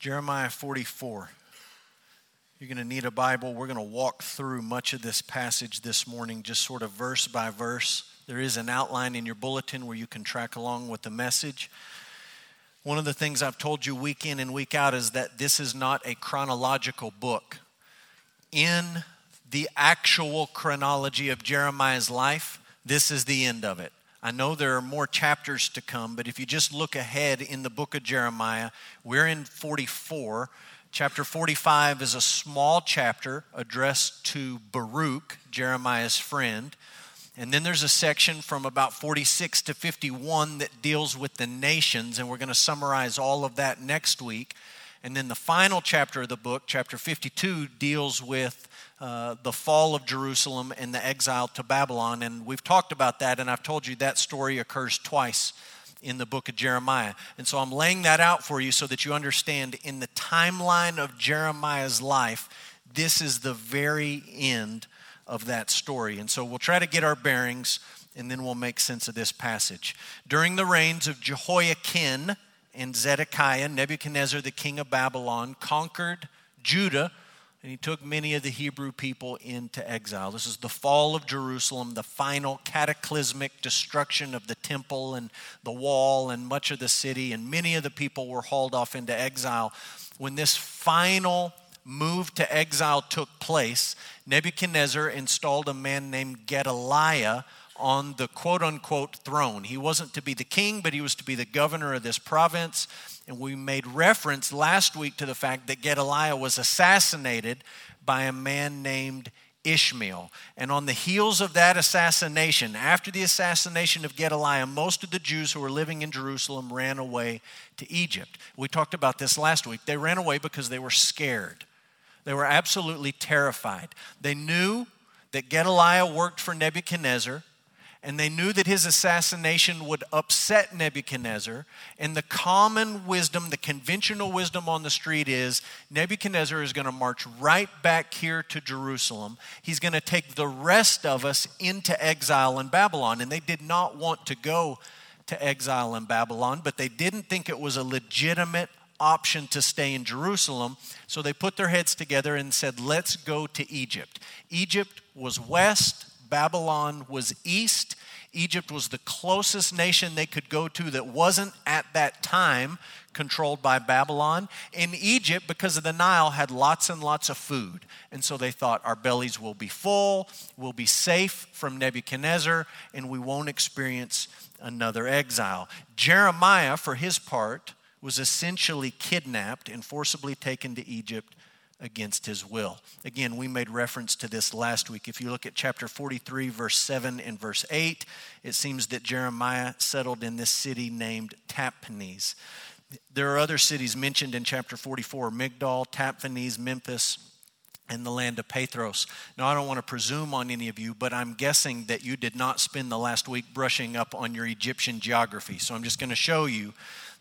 Jeremiah 44. You're going to need a Bible. We're going to walk through much of this passage this morning, just sort of verse by verse. There is an outline in your bulletin where you can track along with the message. One of the things I've told you week in and week out is that this is not a chronological book. In the actual chronology of Jeremiah's life, this is the end of it. I know there are more chapters to come, but if you just look ahead in the book of Jeremiah, we're in 44. Chapter 45 is a small chapter addressed to Baruch, Jeremiah's friend. And then there's a section from about 46 to 51 that deals with the nations, and we're going to summarize all of that next week. And then the final chapter of the book, chapter 52, deals with uh, the fall of Jerusalem and the exile to Babylon. And we've talked about that, and I've told you that story occurs twice in the book of Jeremiah. And so I'm laying that out for you so that you understand in the timeline of Jeremiah's life, this is the very end of that story. And so we'll try to get our bearings and then we'll make sense of this passage. During the reigns of Jehoiakim and Zedekiah, Nebuchadnezzar, the king of Babylon, conquered Judah and he took many of the Hebrew people into exile. This is the fall of Jerusalem, the final cataclysmic destruction of the temple and the wall and much of the city, and many of the people were hauled off into exile. When this final move to exile took place, Nebuchadnezzar installed a man named Gedaliah on the quote unquote throne. He wasn't to be the king, but he was to be the governor of this province. And we made reference last week to the fact that Gedaliah was assassinated by a man named Ishmael. And on the heels of that assassination, after the assassination of Gedaliah, most of the Jews who were living in Jerusalem ran away to Egypt. We talked about this last week. They ran away because they were scared. They were absolutely terrified. They knew that Gedaliah worked for Nebuchadnezzar and they knew that his assassination would upset Nebuchadnezzar. And the common wisdom, the conventional wisdom on the street is Nebuchadnezzar is going to march right back here to Jerusalem. He's going to take the rest of us into exile in Babylon. And they did not want to go to exile in Babylon, but they didn't think it was a legitimate option to stay in Jerusalem. So they put their heads together and said, Let's go to Egypt. Egypt was west, Babylon was east. Egypt was the closest nation they could go to that wasn't at that time controlled by Babylon. In Egypt, because of the Nile, had lots and lots of food. And so they thought our bellies will be full, we'll be safe from Nebuchadnezzar, and we won't experience another exile. Jeremiah, for his part, was essentially kidnapped and forcibly taken to Egypt against his will. Again, we made reference to this last week. If you look at chapter 43, verse 7 and verse 8, it seems that Jeremiah settled in this city named Tahpanhes. There are other cities mentioned in chapter 44 Migdol, Tahpanhes, Memphis, and the land of Pathros. Now, I don't want to presume on any of you, but I'm guessing that you did not spend the last week brushing up on your Egyptian geography. So I'm just going to show you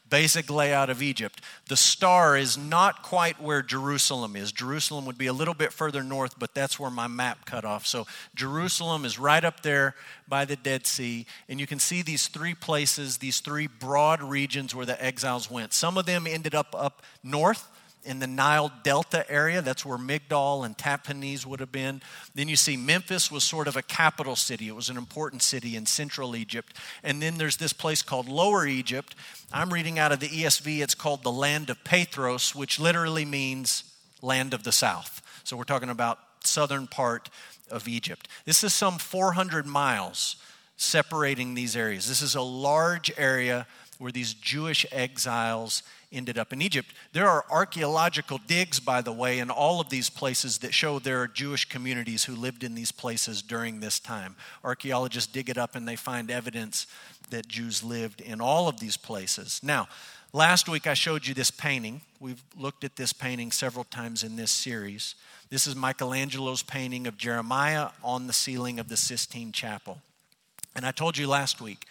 basic layout of Egypt. The star is not quite where Jerusalem is. Jerusalem would be a little bit further north, but that's where my map cut off. So Jerusalem is right up there by the Dead Sea, and you can see these three places, these three broad regions where the exiles went. Some of them ended up up north in the Nile Delta area. That's where Migdol and Tahpanhes would have been. Then you see Memphis was sort of a capital city. It was an important city in central Egypt. And then there's this place called Lower Egypt. I'm reading out of the ESV. It's called the land of Pathros, which literally means land of the south. So we're talking about southern part of Egypt. This is some 400 miles separating these areas. This is a large area where these Jewish exiles ended up in Egypt. There are archaeological digs, by the way, in all of these places that show there are Jewish communities who lived in these places during this time. Archaeologists dig it up and they find evidence that Jews lived in all of these places. Now, last week I showed you this painting. We've looked at this painting several times in this series. This is Michelangelo's painting of Jeremiah on the ceiling of the Sistine Chapel. And I told you last week,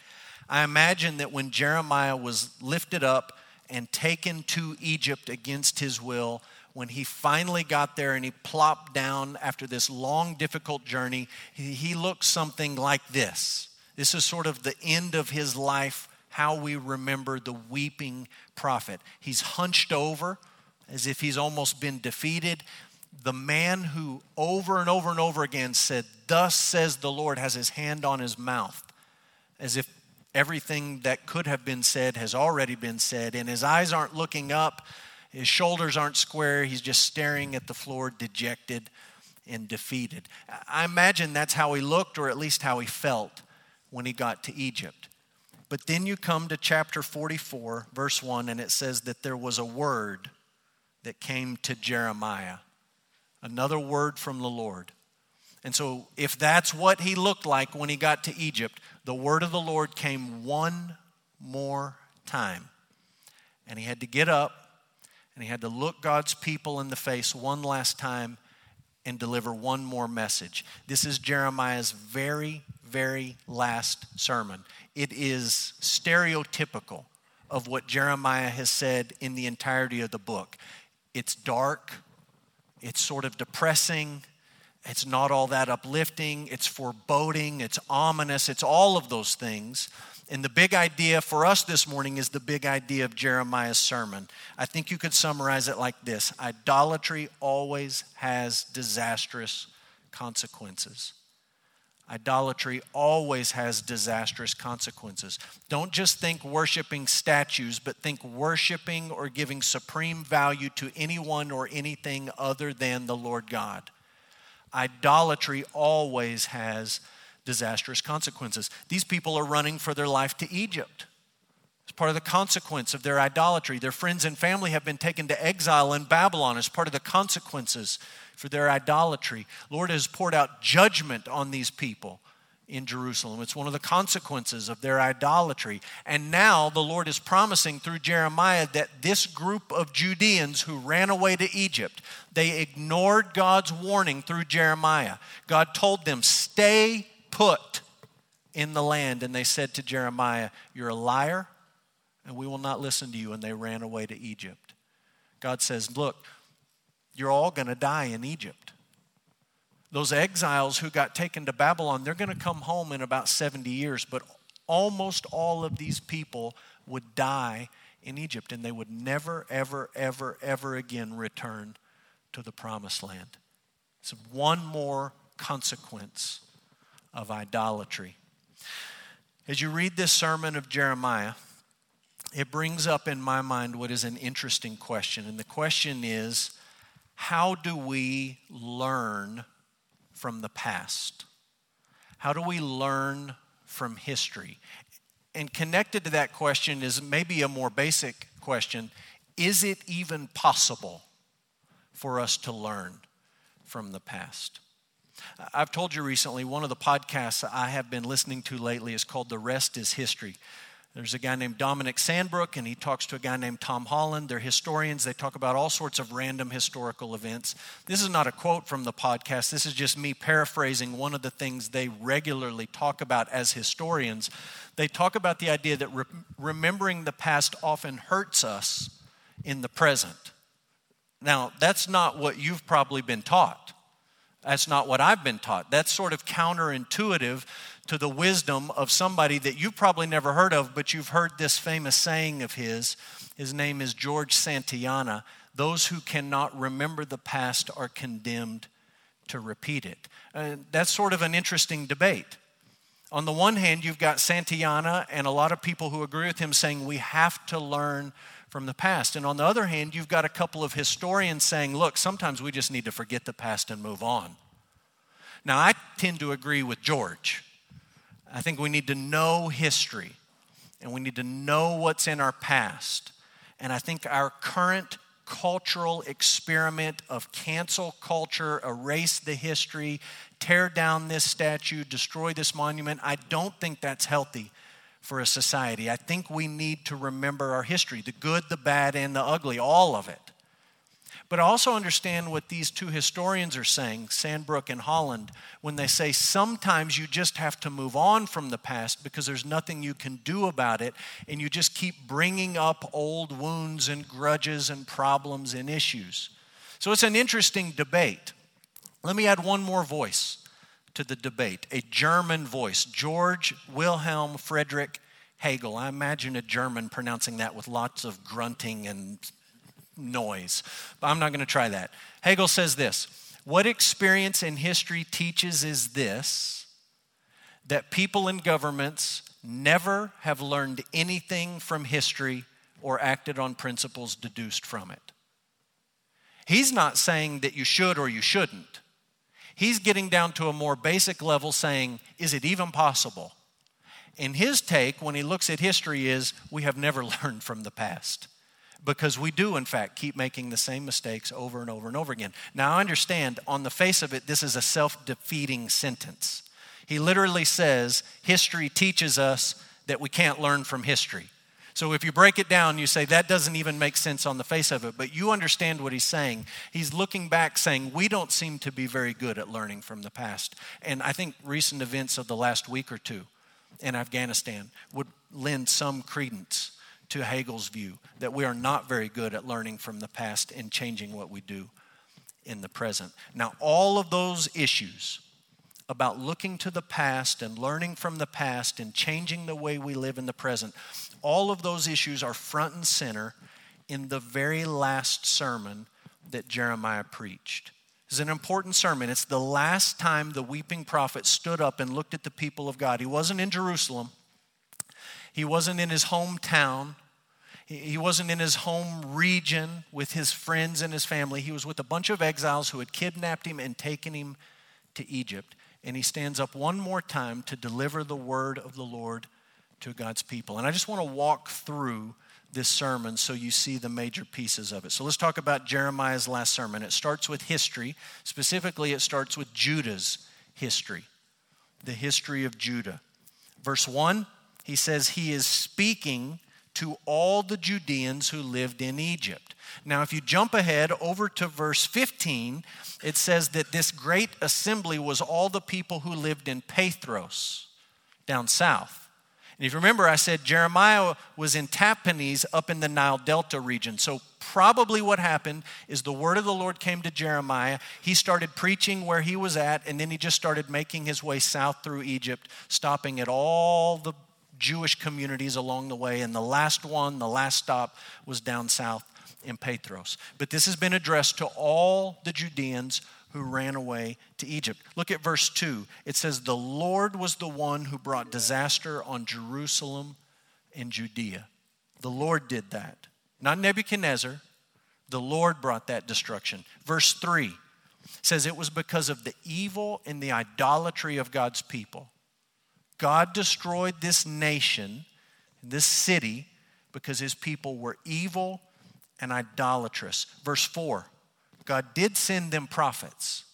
I imagine that when Jeremiah was lifted up and taken to Egypt against his will. When he finally got there and he plopped down after this long, difficult journey, he, looked something like this. This is sort of the end of his life, how we remember the weeping prophet. He's hunched over, as if he's almost been defeated. The man who over and over and over again said, Thus says the Lord, has his hand on his mouth, as if everything that could have been said has already been said, and his eyes aren't looking up, his shoulders aren't square, he's just staring at the floor, dejected and defeated. I imagine that's how he looked, or at least how he felt when he got to Egypt. But then you come to chapter 44, verse 1, and it says that there was a word that came to Jeremiah. Another word from the Lord. And so, if that's what he looked like when he got to Egypt, the word of the Lord came one more time. And he had to get up and he had to look God's people in the face one last time and deliver one more message. This is Jeremiah's very, very last sermon. It is stereotypical of what Jeremiah has said in the entirety of the book. It's dark, it's sort of depressing, it's not all that uplifting, it's foreboding, it's ominous, it's all of those things. And the big idea for us this morning is the big idea of Jeremiah's sermon. I think you could summarize it like this Idolatry always has disastrous consequences. Idolatry always has disastrous consequences. Don't just think worshiping statues, but think worshiping or giving supreme value to anyone or anything other than the Lord God. Idolatry always has disastrous consequences. These people are running for their life to Egypt. It's part of the consequence of their idolatry. Their friends and family have been taken to exile in Babylon as part of the consequences for their idolatry. Lord has poured out judgment on these people in Jerusalem. It's one of the consequences of their idolatry. And now the Lord is promising through Jeremiah that this group of Judeans who ran away to Egypt, they ignored God's warning through Jeremiah. God told them, "Stay put in the land." And they said to Jeremiah, "You're a liar, and we will not listen to you." And they ran away to Egypt. God says, "Look, you're all going to die in Egypt. Those exiles who got taken to Babylon, they're going to come home in about 70 years, but almost all of these people would die in Egypt and they would never, ever, ever, ever again return to the promised land. It's one more consequence of idolatry. As you read this sermon of Jeremiah, it brings up in my mind what is an interesting question. And the question is how do we learn from the past? How do we learn from history? And connected to that question is maybe a more basic question Is it even possible for us to learn from the past? I've told you recently, one of the podcasts I have been listening to lately is called The Rest is History. There's a guy named Dominic Sandbrook, and he talks to a guy named Tom Holland. They're historians. They talk about all sorts of random historical events. This is not a quote from the podcast. This is just me paraphrasing one of the things they regularly talk about as historians. They talk about the idea that re- remembering the past often hurts us in the present. Now, that's not what you've probably been taught. That's not what I've been taught. That's sort of counterintuitive to the wisdom of somebody that you've probably never heard of, but you've heard this famous saying of his. His name is George Santayana Those who cannot remember the past are condemned to repeat it. Uh, that's sort of an interesting debate. On the one hand, you've got Santayana and a lot of people who agree with him saying we have to learn from the past. And on the other hand, you've got a couple of historians saying, look, sometimes we just need to forget the past and move on. Now, I tend to agree with George. I think we need to know history and we need to know what's in our past. And I think our current cultural experiment of cancel culture, erase the history, tear down this statue, destroy this monument, I don't think that's healthy for a society. I think we need to remember our history the good, the bad, and the ugly, all of it. But also understand what these two historians are saying, Sandbrook and Holland, when they say sometimes you just have to move on from the past because there's nothing you can do about it, and you just keep bringing up old wounds and grudges and problems and issues. So it's an interesting debate. Let me add one more voice to the debate a German voice, George Wilhelm Friedrich Hegel. I imagine a German pronouncing that with lots of grunting and noise. But I'm not going to try that. Hegel says this What experience in history teaches is this that people in governments never have learned anything from history or acted on principles deduced from it. He's not saying that you should or you shouldn't. He's getting down to a more basic level saying, is it even possible? And his take, when he looks at history, is we have never learned from the past. Because we do, in fact, keep making the same mistakes over and over and over again. Now, I understand, on the face of it, this is a self defeating sentence. He literally says, history teaches us that we can't learn from history. So if you break it down, you say that doesn't even make sense on the face of it, but you understand what he's saying. He's looking back saying, we don't seem to be very good at learning from the past. And I think recent events of the last week or two in Afghanistan would lend some credence to Hegel's view that we are not very good at learning from the past and changing what we do in the present. Now, all of those issues about looking to the past and learning from the past and changing the way we live in the present, all of those issues are front and center in the very last sermon that Jeremiah preached. It's an important sermon. It's the last time the weeping prophet stood up and looked at the people of God. He wasn't in Jerusalem, he wasn't in his hometown. He wasn't in his home region with his friends and his family. He was with a bunch of exiles who had kidnapped him and taken him to Egypt and he stands up one more time to deliver the word of the Lord to God's people. And I just want to walk through this sermon so you see the major pieces of it. So let's talk about Jeremiah's last sermon. It starts with history. Specifically, it starts with Judah's history, the history of Judah. Verse 1, he says, He is speaking to all the Judeans who lived in Egypt. Now, if you jump ahead over to verse 15, it says that this great assembly was all the people who lived in Pathros down south. And if you remember, I said Jeremiah was in Tahpanhes up in the Nile Delta region. So, probably what happened is the word of the Lord came to Jeremiah. He started preaching where he was at, and then he just started making his way south through Egypt, stopping at all the Jewish communities along the way. And the last one, the last stop, was down south in Pathros. But this has been addressed to all the Judeans who ran away to Egypt. Look at verse 2. It says, The Lord was the one who brought disaster on Jerusalem and Judea. The Lord did that. Not Nebuchadnezzar. The Lord brought that destruction. Verse 3 says it was because of the evil and the idolatry of God's people. God destroyed this nation, this city, because his people were evil and idolatrous. Verse 4 God did send them prophets,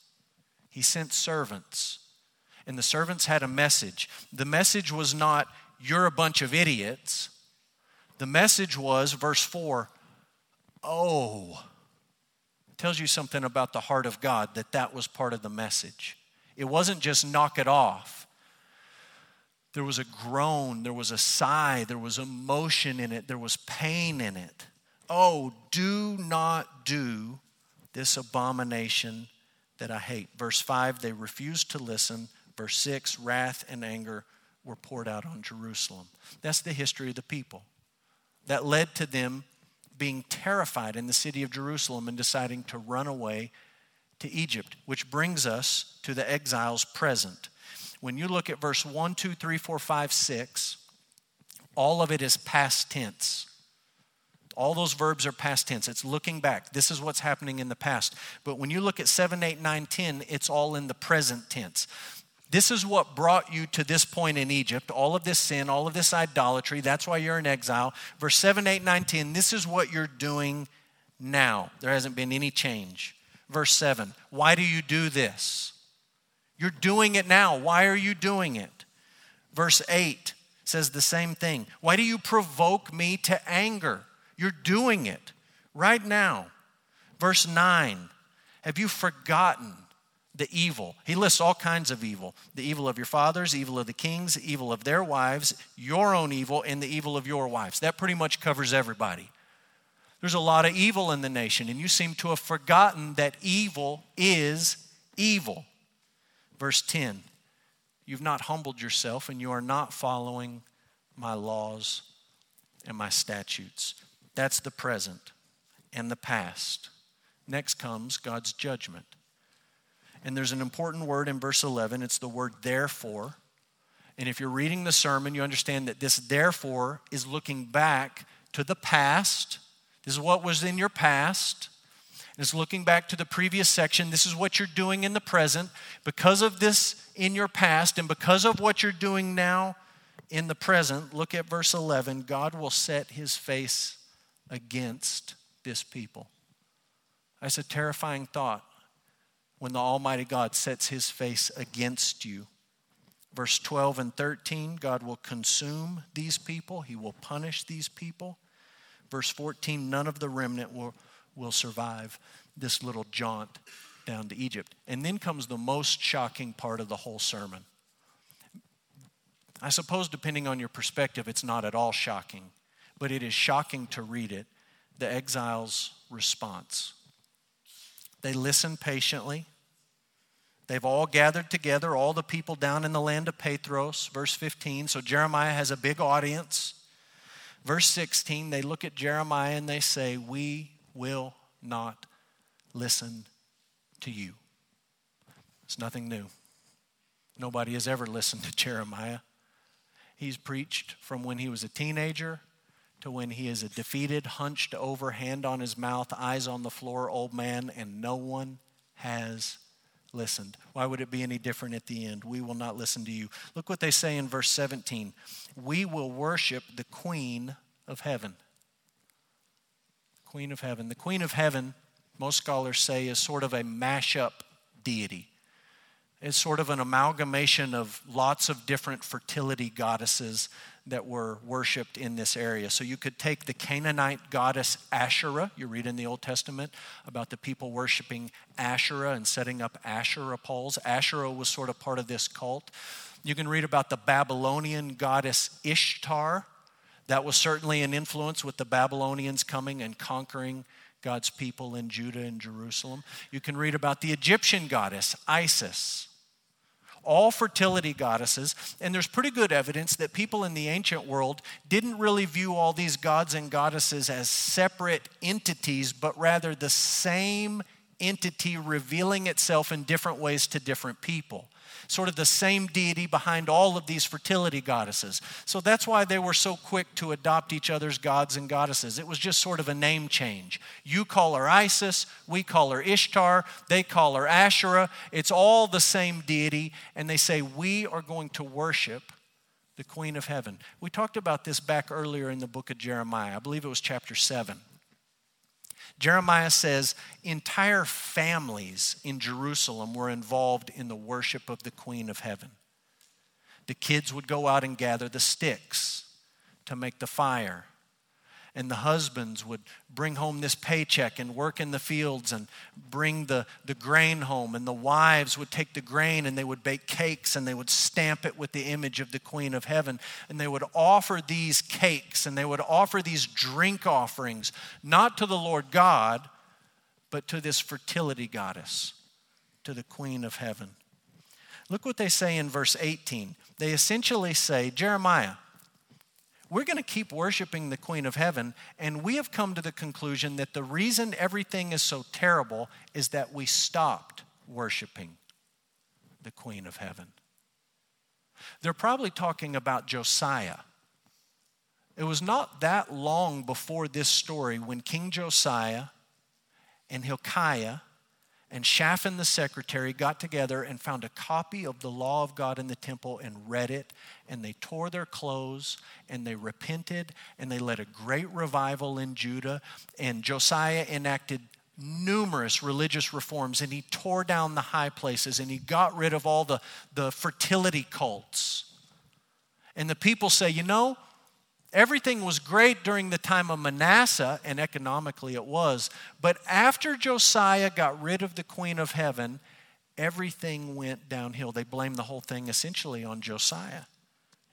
He sent servants. And the servants had a message. The message was not, you're a bunch of idiots. The message was, verse 4, oh, tells you something about the heart of God that that was part of the message. It wasn't just knock it off. There was a groan, there was a sigh, there was emotion in it, there was pain in it. Oh, do not do this abomination that I hate. Verse 5, they refused to listen. Verse 6, wrath and anger were poured out on Jerusalem. That's the history of the people. That led to them being terrified in the city of Jerusalem and deciding to run away to Egypt, which brings us to the exiles present. When you look at verse 1, 2, 3, 4, 5, 6, all of it is past tense. All those verbs are past tense. It's looking back. This is what's happening in the past. But when you look at 7, 8, 9, 10, it's all in the present tense. This is what brought you to this point in Egypt, all of this sin, all of this idolatry. That's why you're in exile. Verse 7, 8, 9, 10, this is what you're doing now. There hasn't been any change. Verse 7, why do you do this? You're doing it now. Why are you doing it? Verse 8 says the same thing. Why do you provoke me to anger? You're doing it right now. Verse 9 Have you forgotten the evil? He lists all kinds of evil the evil of your fathers, evil of the kings, evil of their wives, your own evil, and the evil of your wives. That pretty much covers everybody. There's a lot of evil in the nation, and you seem to have forgotten that evil is evil. Verse 10 You've not humbled yourself, and you are not following my laws and my statutes. That's the present. and the past. Next comes God's judgment. And there's an important word in verse 11. It's the word therefore. And if you're reading the sermon, you understand that this therefore is looking back to the past. This is what was in your past. It's looking back to the previous section. This is what you're doing in the present. Because of this in your past and because of what you're doing now in the present, look at verse 11. God will set his face against this people. That's a terrifying thought when the Almighty God sets his face against you. Verse 12 and 13 God will consume these people, he will punish these people. Verse 14 none of the remnant will, will survive this little jaunt down to Egypt. And then comes the most shocking part of the whole sermon. I suppose, depending on your perspective, it's not at all shocking, but it is shocking to read it the exiles' response. They listen patiently. They've all gathered together, all the people down in the land of Pathros, verse 15. So Jeremiah has a big audience. Verse 16, they look at Jeremiah and they say, We will not listen to you. It's nothing new. Nobody has ever listened to Jeremiah. He's preached from when he was a teenager to when he is a defeated, hunched over, hand on his mouth, eyes on the floor old man, and no one has listened. Why would it be any different at the end? We will not listen to you. Look what they say in verse 17 We will worship the Queen of Heaven. Queen of Heaven. The Queen of Heaven, most scholars say, is sort of a mashup deity. It's sort of an amalgamation of lots of different fertility goddesses that were worshiped in this area. So you could take the Canaanite goddess Asherah. You read in the Old Testament about the people worshiping Asherah and setting up Asherah poles. Asherah was sort of part of this cult. You can read about the Babylonian goddess Ishtar. That was certainly an influence with the Babylonians coming and conquering God's people in Judah and Jerusalem. You can read about the Egyptian goddess Isis all fertility goddesses, and there's pretty good evidence that people in the ancient world didn't really view all these gods and goddesses as separate entities, but rather the same entity revealing itself in different ways to different people sort of the same deity behind all of these fertility goddesses. So that's why they were so quick to adopt each other's gods and goddesses. It was just sort of a name change. You call her Isis, we call her Ishtar, they call her Asherah. It's all the same deity, and they say, We are going to worship the Queen of Heaven. We talked about this back earlier in the book of Jeremiah. I believe it was chapter 7. Jeremiah says entire families in Jerusalem were involved in the worship of the Queen of Heaven. The kids would go out and gather the sticks to make the fire and the husbands would bring home this paycheck and work in the fields and bring the, the grain home. And the wives would take the grain and they would bake cakes and they would stamp it with the image of the queen of heaven. And they would offer these cakes and they would offer these drink offerings not to the lord god but to this fertility goddess to the queen of heaven. Look what they say in verse 18 they essentially say jeremiah we're going to keep worshiping the Queen of Heaven, and we have come to the conclusion that the reason everything is so terrible is that we stopped worshiping the Queen of Heaven. They're probably talking about Josiah. It was not that long before this story when King Josiah and Hilkiah and Shaphan the secretary got together and found a copy of the law of God in the temple and read it. And they tore their clothes and they repented and they led a great revival in Judah. And Josiah enacted numerous religious reforms and he tore down the high places and he got rid of all the, the fertility cults. And the people say, you know, Everything was great during the time of Manasseh, and economically it was. But after Josiah got rid of the queen of heaven, everything went downhill. They blamed the whole thing essentially on Josiah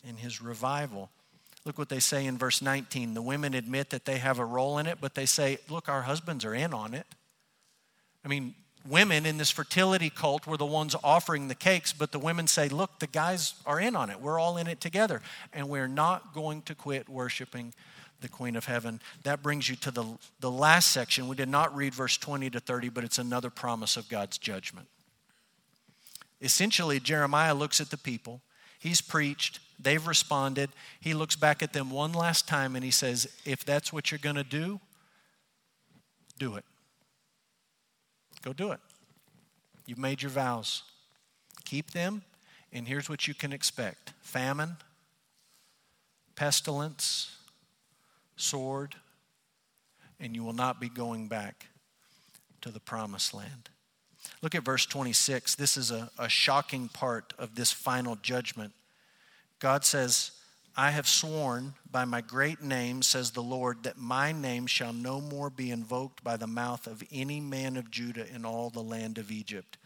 and his revival. Look what they say in verse 19. The women admit that they have a role in it, but they say, look, our husbands are in on it. I mean, women in this fertility cult were the ones offering the cakes, but the women say, Look, the guys are in on it. We're all in it together. And we're not going to quit worshiping the Queen of Heaven. That brings you to the, the last section. We did not read verse 20 to 30, but it's another promise of God's judgment. Essentially, Jeremiah looks at the people. He's preached, they've responded. He looks back at them one last time and he says, If that's what you're going to do, do it. Go do it. You've made your vows. Keep them, and here's what you can expect famine, pestilence, sword, and you will not be going back to the promised land. Look at verse 26. This is a, a shocking part of this final judgment. God says, I have sworn by my great name, says the Lord, that my name shall no more be invoked by the mouth of any man of Judah in all the land of Egypt,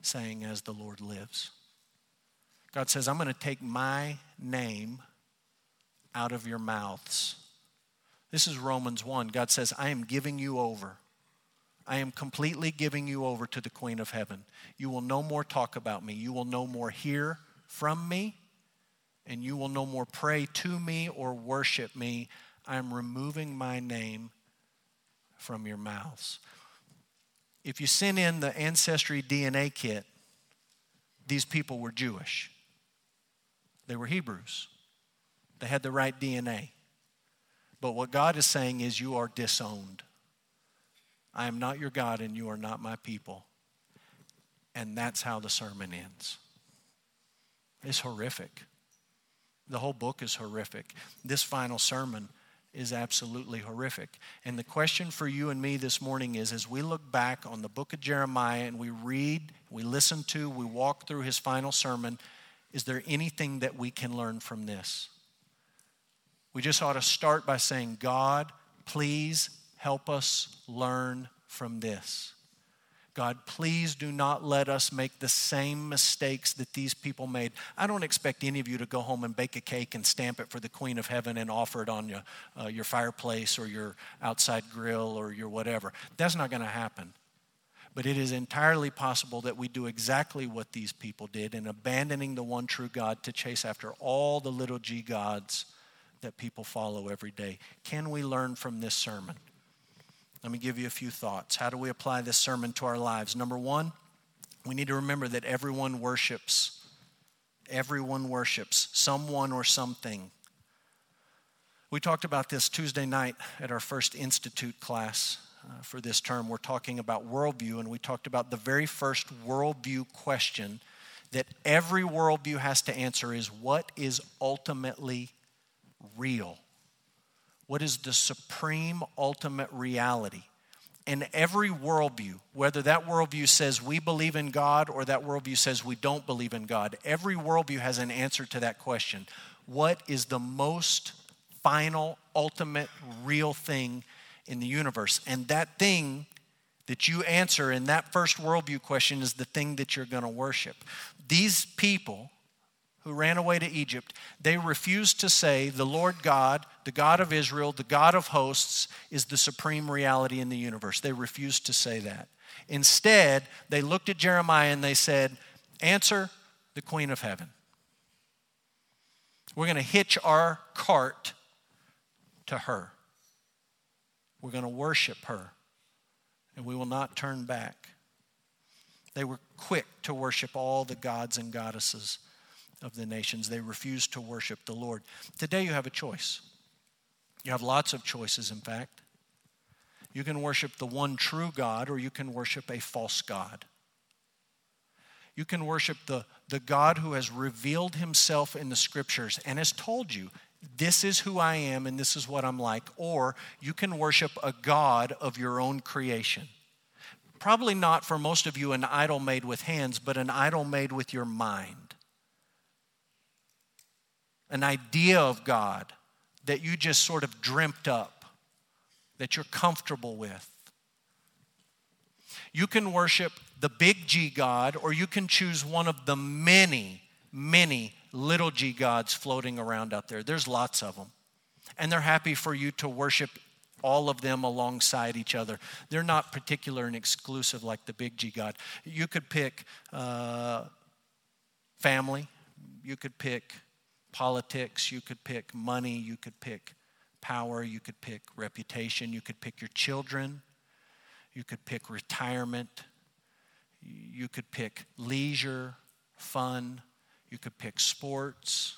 saying, As the Lord lives. God says, I'm going to take my name out of your mouths. This is Romans 1. God says, I am giving you over. I am completely giving you over to the Queen of Heaven. You will no more talk about me. You will no more hear from me and you will no more pray to me or worship me. I am removing my name from your mouths. If you send in the Ancestry DNA kit, these people were Jewish. They were Hebrews. They had the right DNA. But what God is saying is, you are disowned. I am not your God, and you are not my people. And that's how the sermon ends. It's horrific. The whole book is horrific. This final sermon is absolutely horrific. And the question for you and me this morning is as we look back on the book of Jeremiah and we read, we listen to, we walk through his final sermon, is there anything that we can learn from this? We just ought to start by saying, God, please help us learn from this. God, please do not let us make the same mistakes that these people made. I don't expect any of you to go home and bake a cake and stamp it for the Queen of Heaven and offer it on your, uh, your fireplace or your outside grill or your whatever. That's not going to happen. But it is entirely possible that we do exactly what these people did in abandoning the one true God to chase after all the little g gods that people follow every day. Can we learn from this sermon? Let me give you a few thoughts. How do we apply this sermon to our lives? Number one, we need to remember that everyone worships. Everyone worships someone or something. We talked about this Tuesday night at our first Institute class uh, for this term. We're talking about worldview, and we talked about the very first worldview question that every worldview has to answer is what is ultimately real? What is the supreme ultimate reality. In every worldview, whether that worldview says we believe in God or that worldview says we don't believe in God, every worldview has an answer to that question. What is the most final, ultimate, real thing in the universe? And that thing that you answer in that first worldview question is the thing that you're going to worship. These people, who ran away to Egypt, they refused to say the Lord God, the God of Israel, the God of hosts, is the supreme reality in the universe. They refused to say that. Instead, they looked at Jeremiah and they said, Answer the Queen of Heaven. We're going to hitch our cart to her. We're going to worship her, and we will not turn back. They were quick to worship all the gods and goddesses of the nations. They refused to worship the Lord. Today you have a choice. You have lots of choices, in fact. You can worship the one true God, or you can worship a false God. You can worship the, the God who has revealed himself in the scriptures and has told you, this is who I am and this is what I'm like. Or you can worship a God of your own creation. Probably not for most of you an idol made with hands, but an idol made with your mind an idea of God that you just sort of dreamt up, that you're comfortable with. You can worship the big G God, or you can choose one of the many, many little g gods floating around out there. There's lots of them. And they're happy for you to worship all of them alongside each other. They're not particular and exclusive like the big G God. You could pick uh, family, you could pick politics, you could pick money, you could pick power, you could pick reputation, you could pick your children, you could pick retirement, you could pick leisure, fun, you could pick sports.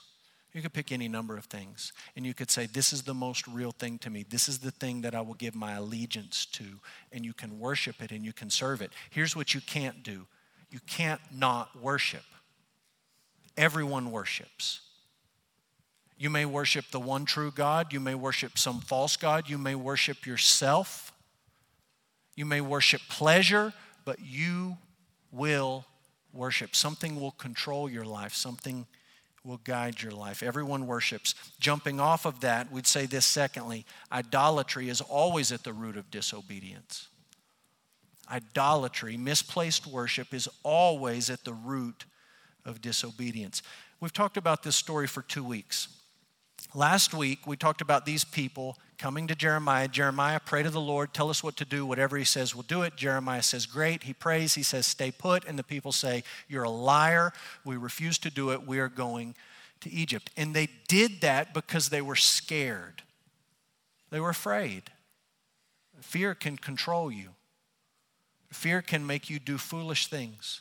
You could pick any number of things. And you could say, This is the most real thing to me. This is the thing that I will give my allegiance to. And you can worship it and you can serve it. Here's what you can't do you can't not worship. Everyone worships. You may worship the one true God. You may worship some false God. You may worship yourself. You may worship pleasure, but you will worship. Something will control your life. Something will guide your life. Everyone worships. Jumping off of that, we'd say this secondly idolatry is always at the root of disobedience. Idolatry, misplaced worship, is always at the root of disobedience. We've talked about this story for two weeks. Last week, we talked about these people coming to Jeremiah. Jeremiah, pray to the Lord, tell us what to do. Whatever he says, we'll do it. Jeremiah says, Great. He prays. He says, Stay put. And the people say, You're a liar. We refuse to do it. We are going to Egypt. And they did that because they were scared, they were afraid. Fear can control you, fear can make you do foolish things.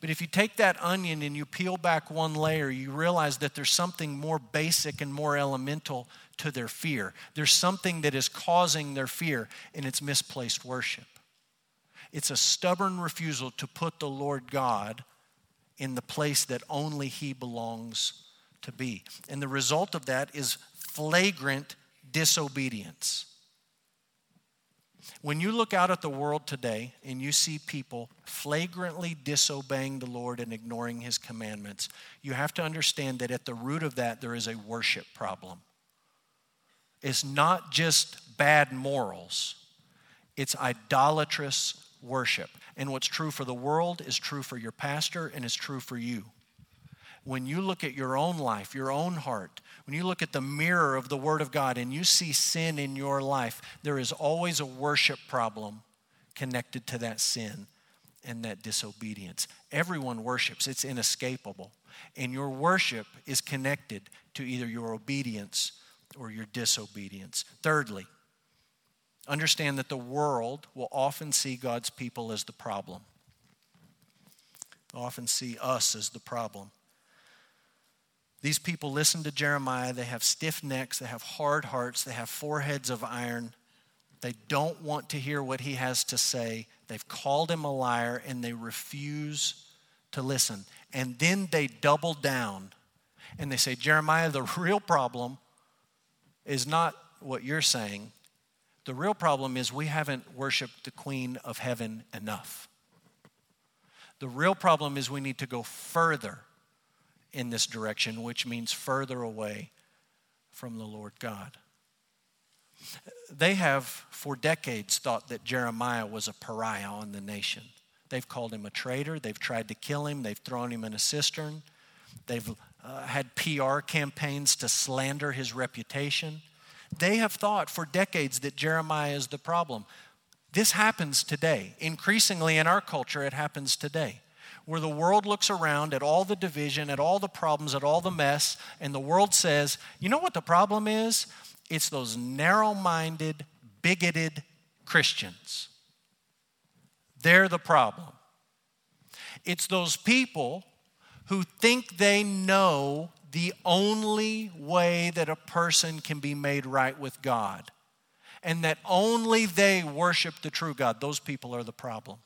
But if you take that onion and you peel back one layer, you realize that there's something more basic and more elemental to their fear. There's something that is causing their fear, and it's misplaced worship. It's a stubborn refusal to put the Lord God in the place that only He belongs to be. And the result of that is flagrant disobedience. When you look out at the world today and you see people flagrantly disobeying the Lord and ignoring His commandments, you have to understand that at the root of that there is a worship problem. It's not just bad morals, it's idolatrous worship. And what's true for the world is true for your pastor and is true for you when you look at your own life, your own heart, when you look at the mirror of the Word of God and you see sin in your life, there is always a worship problem connected to that sin and that disobedience. Everyone worships, it's inescapable. And your worship is connected to either your obedience or your disobedience. Thirdly, understand that the world will often see God's people as the problem. Often see us as the problem. These people listen to Jeremiah. They have stiff necks, they have hard hearts, they have foreheads of iron. They don't want to hear what he has to say. They've called him a liar and they refuse to listen. And then they double down and they say, Jeremiah, the real problem is not what you're saying. The real problem is we haven't worshiped the Queen of Heaven enough. The real problem is we need to go further in this direction, which means further away from the Lord God. They have, for decades, thought that Jeremiah was a pariah on the nation. They've called him a traitor. They've tried to kill him. They've thrown him in a cistern. They've uh, had PR campaigns to slander his reputation. They have thought for decades that Jeremiah is the problem. This happens today. Increasingly in our culture, it happens today where the world looks around at all the division, at all the problems, at all the mess, and the world says, you know what the problem is? It's those narrow minded, bigoted Christians. They're the problem. It's those people who think they know the only way that a person can be made right with God and that only they worship the true God. Those people are the problem.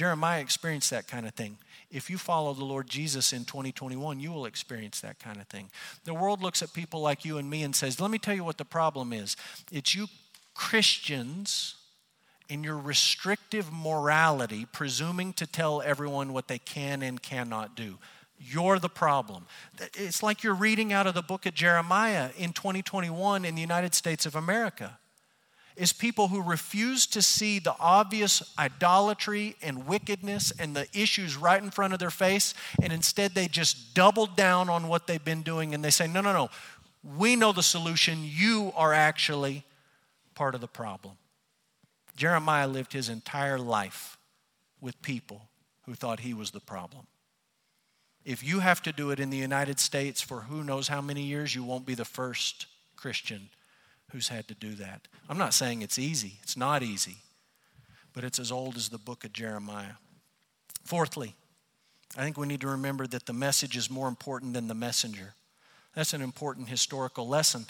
Jeremiah experienced that kind of thing. If you follow the Lord Jesus in 2021, you will experience that kind of thing. The world looks at people like you and me and says, Let me tell you what the problem is. It's you Christians in your restrictive morality, presuming to tell everyone what they can and cannot do. You're the problem. It's like you're reading out of the book of Jeremiah in 2021 in the United States of America is people who refuse to see the obvious idolatry and wickedness and the issues right in front of their face, and instead they just double down on what they've been doing and they say, No, no, no, we know the solution. You are actually part of the problem. Jeremiah lived his entire life with people who thought he was the problem. If you have to do it in the United States for who knows how many years, you won't be the first Christian who's had to do that. I'm not saying it's easy, it's not easy, but it's as old as the book of Jeremiah. Fourthly, I think we need to remember that the message is more important than the messenger. That's an important historical lesson.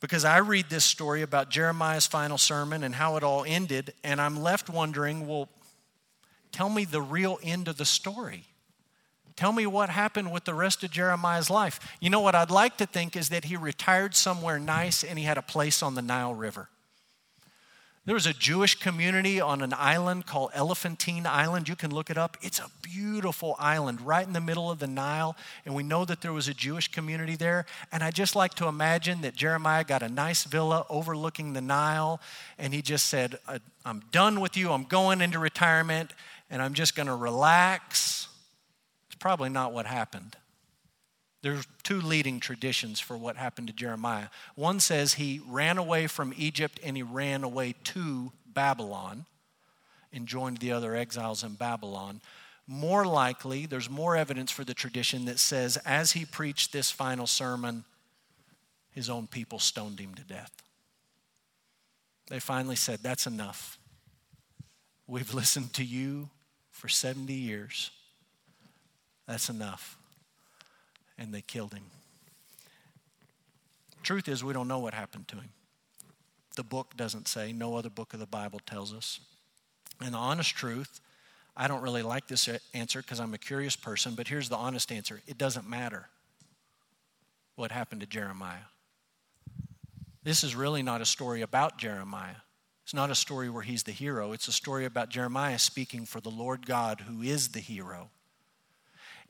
Because I read this story about Jeremiah's final sermon and how it all ended, and I'm left wondering well, tell me the real end of the story. Tell me what happened with the rest of Jeremiah's life. You know what I'd like to think is that he retired somewhere nice and he had a place on the Nile River. There was a Jewish community on an island called Elephantine Island. You can look it up. It's a beautiful island right in the middle of the Nile, and we know that there was a Jewish community there. And I just like to imagine that Jeremiah got a nice villa overlooking the Nile, and he just said, uh, I'm done with you. I'm going into retirement, and I'm just going to relax. Probably not what happened. There's two leading traditions for what happened to Jeremiah. One says he ran away from Egypt and he ran away to Babylon and joined the other exiles in Babylon. More likely, there's more evidence for the tradition that says as he preached this final sermon, his own people stoned him to death. They finally said, That's enough. We've listened to you for 70 years. That's enough and they killed him. Truth is, we don't know what happened to him. The book doesn't say, no other book of the Bible tells us. And the honest truth, I don't really like this answer because I'm a curious person, but here's the honest answer it doesn't matter what happened to Jeremiah. This is really not a story about Jeremiah. It's not a story where he's the hero. It's a story about Jeremiah speaking for the Lord God who is the hero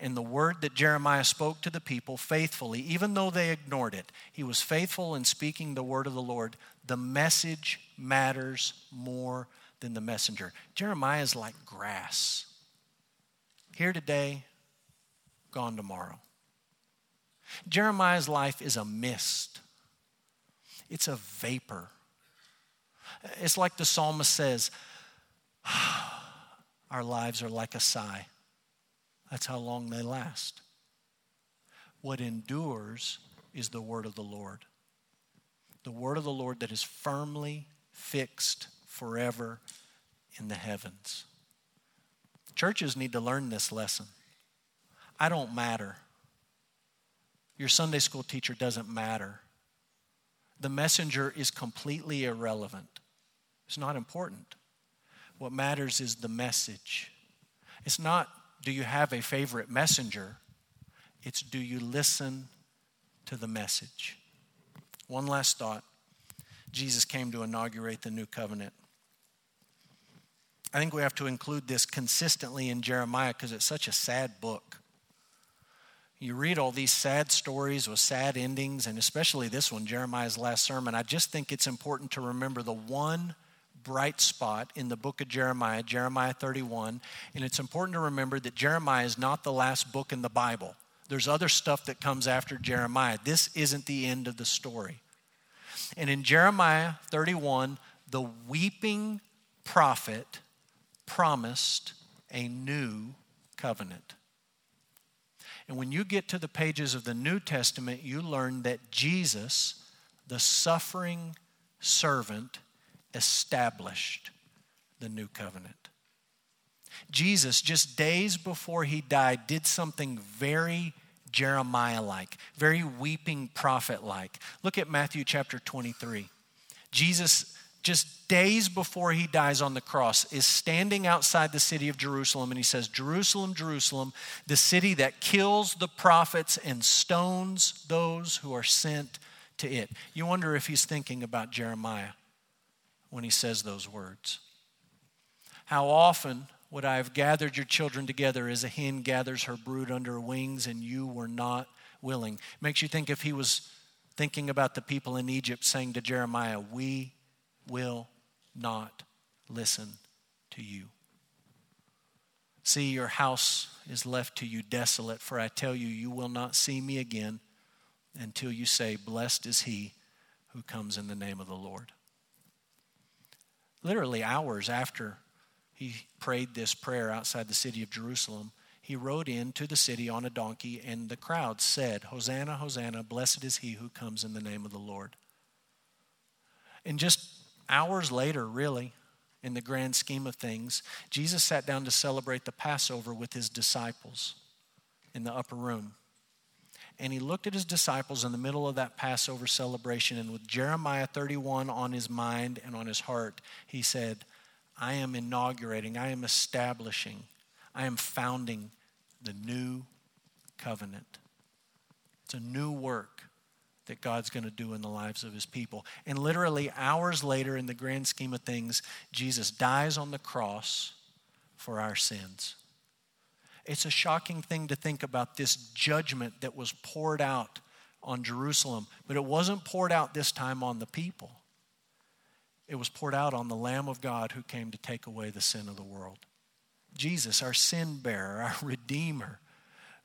in the word that Jeremiah spoke to the people faithfully, even though they ignored it. He was faithful in speaking the word of the Lord. The message matters more than the messenger. Jeremiah is like grass. Here today, gone tomorrow. Jeremiah's life is a mist, it's a vapor. It's like the psalmist says, Our lives are like a sigh. That's how long they last. What endures is the word of the Lord. The word of the Lord that is firmly fixed forever in the heavens. Churches need to learn this lesson. I don't matter. Your Sunday school teacher doesn't matter. The messenger is completely irrelevant. It's not important. What matters is the message. It's not do you have a favorite messenger? It's do you listen to the message? One last thought. Jesus came to inaugurate the new covenant. I think we have to include this consistently in Jeremiah because it's such a sad book. You read all these sad stories with sad endings, and especially this one, Jeremiah's last sermon. I just think it's important to remember the one bright spot in the book of Jeremiah, Jeremiah 31. And it's important to remember that Jeremiah is not the last book in the Bible. There's other stuff that comes after Jeremiah. This isn't the end of the story. And in Jeremiah 31, the weeping prophet promised a new covenant. And when you get to the pages of the New Testament, you learn that Jesus, the suffering servant, established the new covenant. Jesus, just days before he died, did something very Jeremiah like, very weeping prophet like. Look at Matthew chapter 23. Jesus, just days before he dies on the cross, is standing outside the city of Jerusalem and he says, Jerusalem, Jerusalem, the city that kills the prophets and stones those who are sent to it. You wonder if he's thinking about Jeremiah when he says those words. How often would I have gathered your children together as a hen gathers her brood under her wings, and you were not willing? Makes you think if he was thinking about the people in Egypt saying to Jeremiah, We will not listen to you. See, your house is left to you desolate, for I tell you, you will not see me again until you say, Blessed is he who comes in the name of the Lord literally hours after he prayed this prayer outside the city of Jerusalem, he rode into the city on a donkey, and the crowd said, Hosanna, Hosanna, blessed is he who comes in the name of the Lord. And just hours later, really, in the grand scheme of things, Jesus sat down to celebrate the Passover with his disciples in the upper room. And he looked at his disciples in the middle of that Passover celebration, and with Jeremiah 31 on his mind and on his heart, he said, I am inaugurating, I am establishing, I am founding the new covenant. It's a new work that God's going to do in the lives of his people. And literally, hours later, in the grand scheme of things, Jesus dies on the cross for our sins. It's a shocking thing to think about this judgment that was poured out on Jerusalem, but it wasn't poured out this time on the people. It was poured out on the Lamb of God who came to take away the sin of the world. Jesus, our sin bearer, our Redeemer,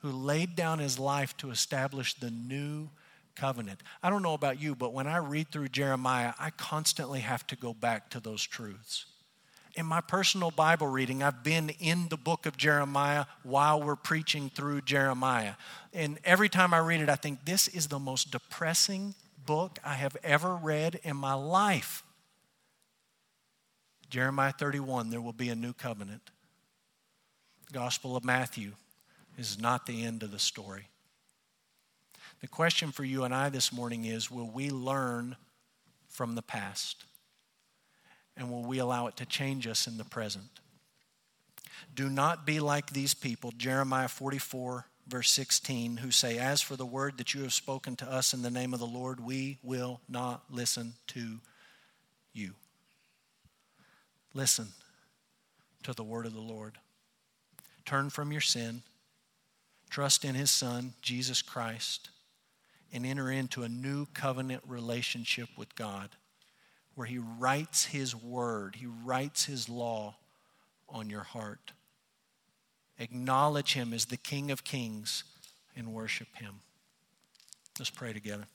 who laid down his life to establish the new covenant. I don't know about you, but when I read through Jeremiah, I constantly have to go back to those truths. In my personal Bible reading, I've been in the book of Jeremiah while we're preaching through Jeremiah. And every time I read it, I think this is the most depressing book I have ever read in my life. Jeremiah 31, there will be a new covenant. Gospel of Matthew is not the end of the story. The question for you and I this morning is will we learn from the past? And will we allow it to change us in the present? Do not be like these people, Jeremiah 44, verse 16, who say, As for the word that you have spoken to us in the name of the Lord, we will not listen to you. Listen to the word of the Lord. Turn from your sin, trust in his Son, Jesus Christ and enter into a new covenant relationship with God where He writes His word, He writes His law on your heart. Acknowledge Him as the King of Kings and worship Him. Let's pray together.